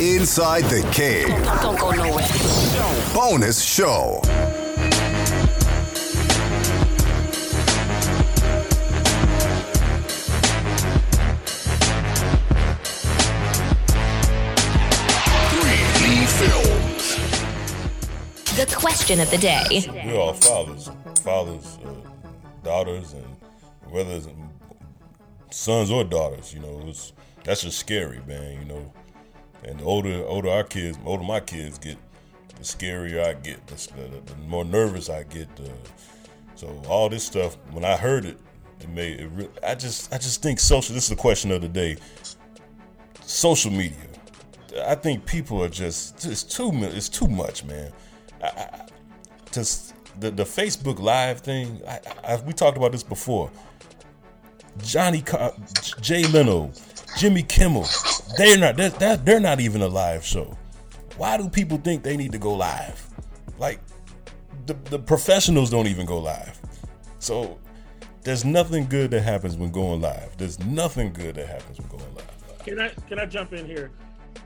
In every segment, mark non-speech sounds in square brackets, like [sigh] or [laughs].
Inside the Cave. Don't, don't go nowhere. Bonus show. The question of the day. We're all fathers, fathers, uh, daughters, and whether it's sons or daughters, you know, it's, that's just scary, man. You know, and the older, older our kids, older my kids get, the scarier I get, the, the, the more nervous I get. Uh, so all this stuff, when I heard it, it made it. Re- I just, I just think social. This is the question of the day. Social media. I think people are just, it's too, it's too much, man. I, I, the the Facebook Live thing. I, we talked about this before. Johnny, Car- Jay Leno, Jimmy Kimmel, they're not they're, they're not even a live show. Why do people think they need to go live? Like the the professionals don't even go live. So there's nothing good that happens when going live. There's nothing good that happens when going live. Can I can I jump in here?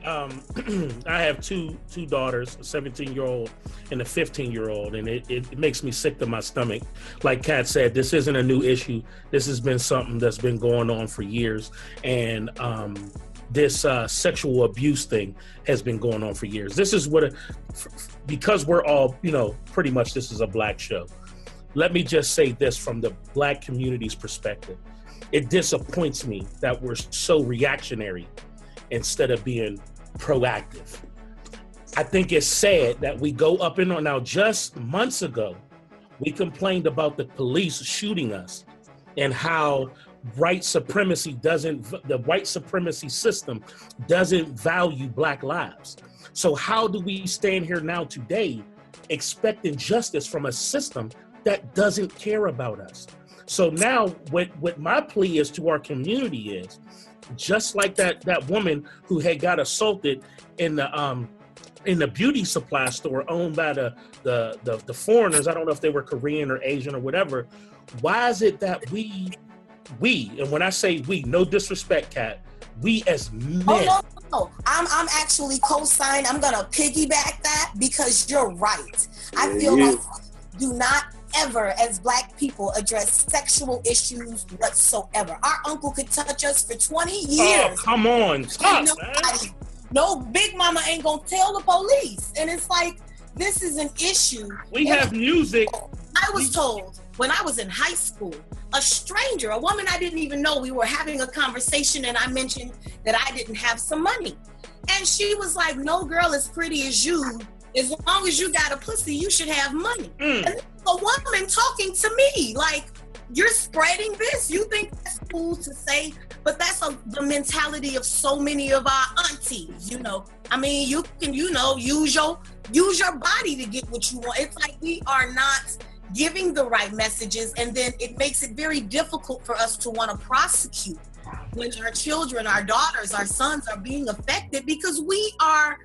Um, [clears throat] I have two two daughters, a 17 year old and a 15 year old, and it, it, makes me sick to my stomach. Like Kat said, this isn't a new issue. This has been something that's been going on for years, and um, this uh, sexual abuse thing has been going on for years. This is what, a, because we're all, you know, pretty much this is a black show. Let me just say this from the black community's perspective. It disappoints me that we're so reactionary instead of being proactive. I think it's sad that we go up and on. Now, just months ago, we complained about the police shooting us and how white supremacy doesn't, the white supremacy system doesn't value black lives. So, how do we stand here now today expecting justice from a system that doesn't care about us? So, now what, what my plea is to our community is just like that that woman who had got assaulted in the um in the beauty supply store owned by the, the the the, foreigners. I don't know if they were Korean or Asian or whatever. Why is it that we we and when I say we, no disrespect, Kat, we as men. Oh, no, no, I'm I'm actually co-sign. I'm gonna piggyback that because you're right. I feel like do not ever, as black people, address sexual issues whatsoever. Our uncle could touch us for 20 years. Oh, come on. Tough, nobody, no big mama ain't gonna tell the police. And it's like, this is an issue. We and have music. I was told when I was in high school, a stranger, a woman I didn't even know, we were having a conversation and I mentioned that I didn't have some money. And she was like, No girl as pretty as you as long as you got a pussy, you should have money. Mm. And a woman talking to me like, you're spreading this. You think that's cool to say, but that's a, the mentality of so many of our aunties. You know, I mean, you can, you know, use your use your body to get what you want. It's like we are not giving the right messages, and then it makes it very difficult for us to want to prosecute when our children, our daughters, our sons are being affected because we are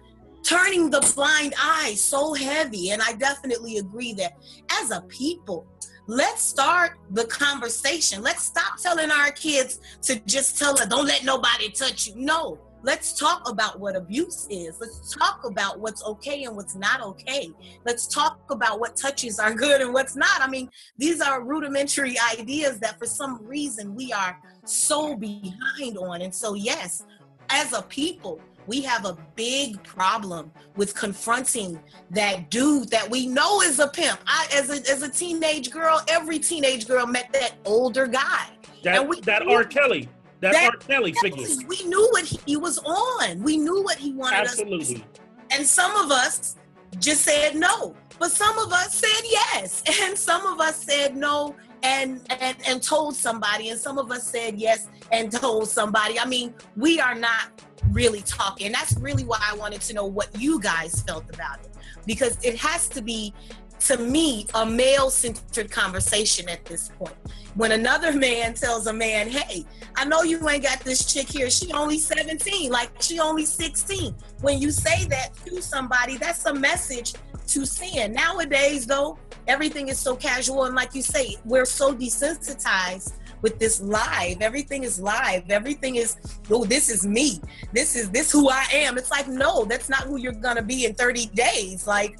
turning the blind eye so heavy. And I definitely agree that as a people, let's start the conversation. Let's stop telling our kids to just tell them, don't let nobody touch you. No, let's talk about what abuse is. Let's talk about what's okay and what's not okay. Let's talk about what touches are good and what's not. I mean, these are rudimentary ideas that for some reason we are so behind on. And so, yes, as a people, we have a big problem with confronting that dude that we know is a pimp. I, as a, as a teenage girl, every teenage girl met that older guy. That, we, that R. Kelly. That, that R. Kelly figure. We knew what he was on. We knew what he wanted Absolutely. us And some of us just said no. But some of us said yes. [laughs] And some of us said no and and and told somebody and some of us said yes and told somebody. I mean we are not really talking. That's really why i wanted to know what you guys felt about it because it has to be to me a male centered conversation at this point. When another man tells a man hey i know you ain't got this chick here. She only 17 like she only 16 when you say that to somebody that's a message to sin nowadays though everything is so casual and like you say we're so desensitized with this live. Everything is live. Everything is, oh, this is me. This is this who I am. It's like, no, that's not who you're gonna be in 30 days. Like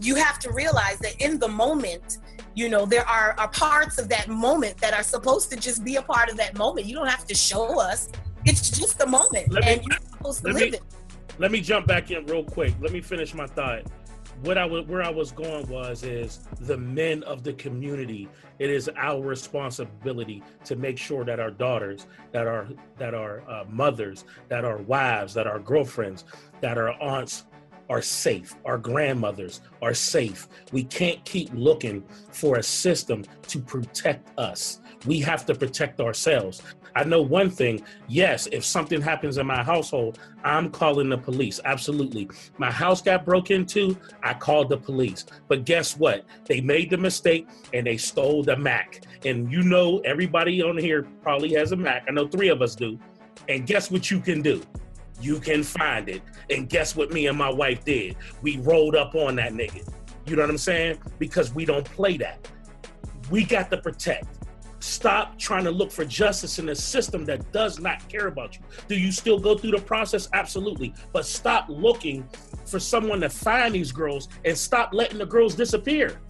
you have to realize that in the moment, you know, there are, are parts of that moment that are supposed to just be a part of that moment. You don't have to show us. It's just the moment. Me- and you're supposed to live me- it. let me jump back in real quick. Let me finish my thought. What I was, where I was going was, is the men of the community. It is our responsibility to make sure that our daughters, that are that are uh, mothers, that are wives, that are girlfriends, that are aunts, are safe. Our grandmothers are safe. We can't keep looking for a system to protect us. We have to protect ourselves. I know one thing. Yes, if something happens in my household, I'm calling the police. Absolutely. My house got broke into, I called the police. But guess what? They made the mistake and they stole the Mac. And you know, everybody on here probably has a Mac. I know three of us do. And guess what you can do? You can find it. And guess what me and my wife did? We rolled up on that nigga. You know what I'm saying? Because we don't play that. We got to protect. Stop trying to look for justice in a system that does not care about you. Do you still go through the process? Absolutely. But stop looking for someone to find these girls and stop letting the girls disappear.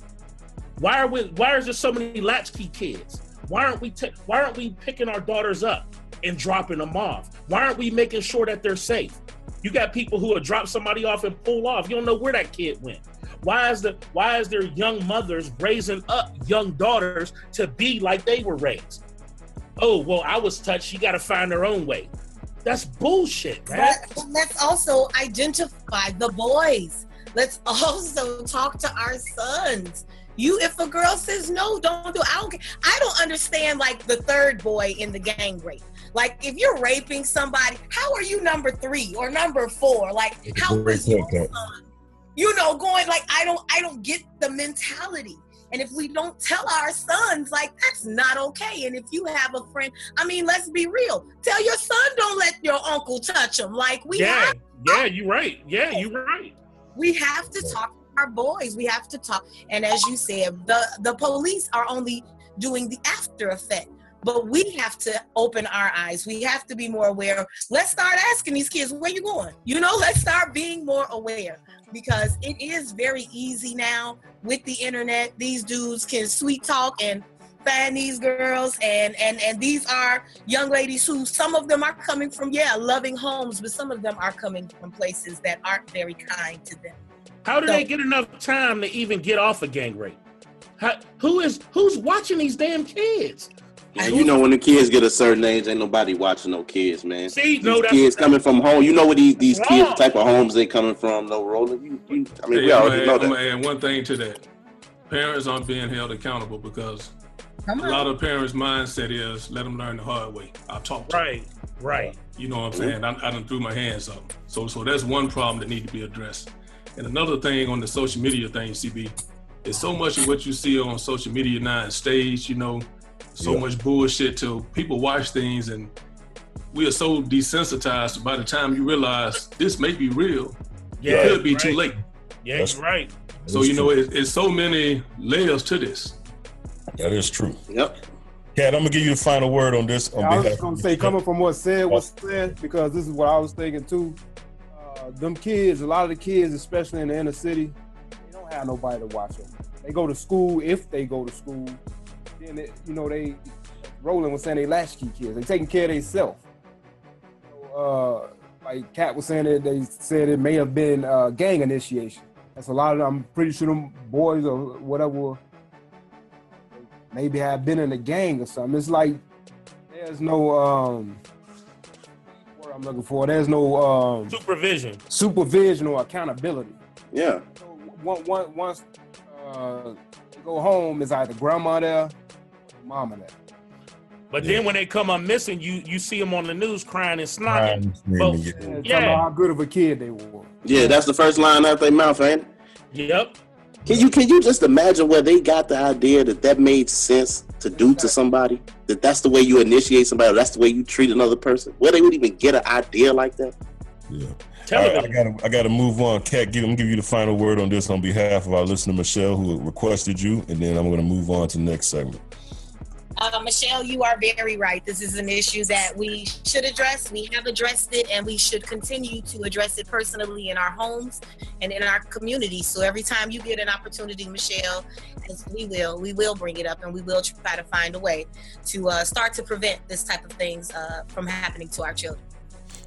Why are we why is there so many latchkey kids? Why aren't we ta- why aren't we picking our daughters up and dropping them off? Why aren't we making sure that they're safe? You got people who will drop somebody off and pull off. You don't know where that kid went. Why is the why is there young mothers raising up young daughters to be like they were raised? Oh well, I was touched. She got to find her own way. That's bullshit, man. Let's also identify the boys. Let's [laughs] also talk to our sons. You, if a girl says no, don't do. I don't. I don't understand like the third boy in the gang rape. Like if you're raping somebody, how are you number three or number four? Like That's a how great your son? You know, going like I don't. I don't get the mentality. And if we don't tell our sons, like that's not okay. And if you have a friend, I mean, let's be real. Tell your son, don't let your uncle touch him. Like we yeah, have yeah, you're right. Yeah, you're right. we have to talk to our boys. We have to talk. And as you said, the the police are only doing the after effect. But we have to open our eyes. We have to be more aware. Let's start asking these kids, where you going? You know, let's start being more aware because it is very easy now with the internet. These dudes can sweet talk and find these girls and and and these are young ladies who some of them are coming from yeah loving homes but some of them are coming from places that aren't very kind to them How do So- they get enough time to even get off a gang rape? How, who is who's watching these damn kids? And you know when the kids get a certain age, ain't nobody watching no kids, man. See, These no, that's kids coming from home. You know what these these Wrong. kids type of homes they coming from? No rolling. You, you, I mean, Hey, we I'm already know gonna that. add one thing to that. Parents aren't being held accountable because a lot of parents' mindset is let them learn the hard way. I'll talk to 'em. right, right. You know what I'm saying? I, I done threw my hands up. So so that's one problem that need to be addressed. And another thing on the social media thing, CB, is so much of what you see on social media now is staged, you know, so Yeah. much bullshit till people watch things and we are so desensitized by the time you realize this may be real, Yeah, it could be right. too late. Yeah, That's- right. So That's you know, it, it's so many layers to this. that is true. Yep. Kat, I'm gonna give you the final word on this. On I was behalf gonna say, coming from what said was said, because this is what I was thinking too. Uh, them kids, a lot of the kids, especially in the inner city, they don't have nobody to watch them. They go to school if they go to school. Then it, you know they, Roland was saying they latchkey kids. They taking care of themselves. So, uh, like Kat was saying, that they said it may have been uh, gang initiation. That's a lot of. them. I'm pretty sure them boys or whatever maybe have been in a gang or something. It's like there's no um what I'm looking for. There's no um Supervision. supervision or accountability. Yeah. So one, one, once uh, they go home, it's either grandma there, or and that. But Yeah. then when they come up missing, you you see them on the news crying and snotting. Crying, screaming, Well, yeah. Yeah. how good of a kid they were. Yeah, that's the first line out their mouth, ain't it? Yep. Can you can you just imagine where they got the idea that that made sense to do to somebody? That that's the way you initiate somebody. Or that's the way you treat another person. Where they would even get an idea like that? Yeah. All right, I gotta, I gotta move on. Kat, give, I'm gonna give you the final word on this on behalf of our listener Michelle, who requested you, and then I'm gonna move on to the next segment. Uh, Michelle, you are very right. This is an issue that we should address. We have addressed it, and we should continue to address it personally in our homes and in our community. So every time you get an opportunity, Michelle, as we will, we will bring it up, and we will try to find a way to uh, start to prevent this type of things uh, from happening to our children.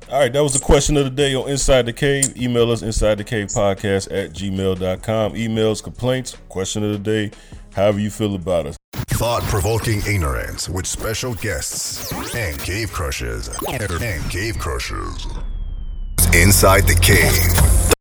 All right, that was the question of the day on Inside the Cave. Email us inside the cave podcast at gmail.com. Emails, complaints, question of the day, however you feel about us. Thought provoking ignorance with special guests and cave crushes. And cave crushers. Inside the Cave.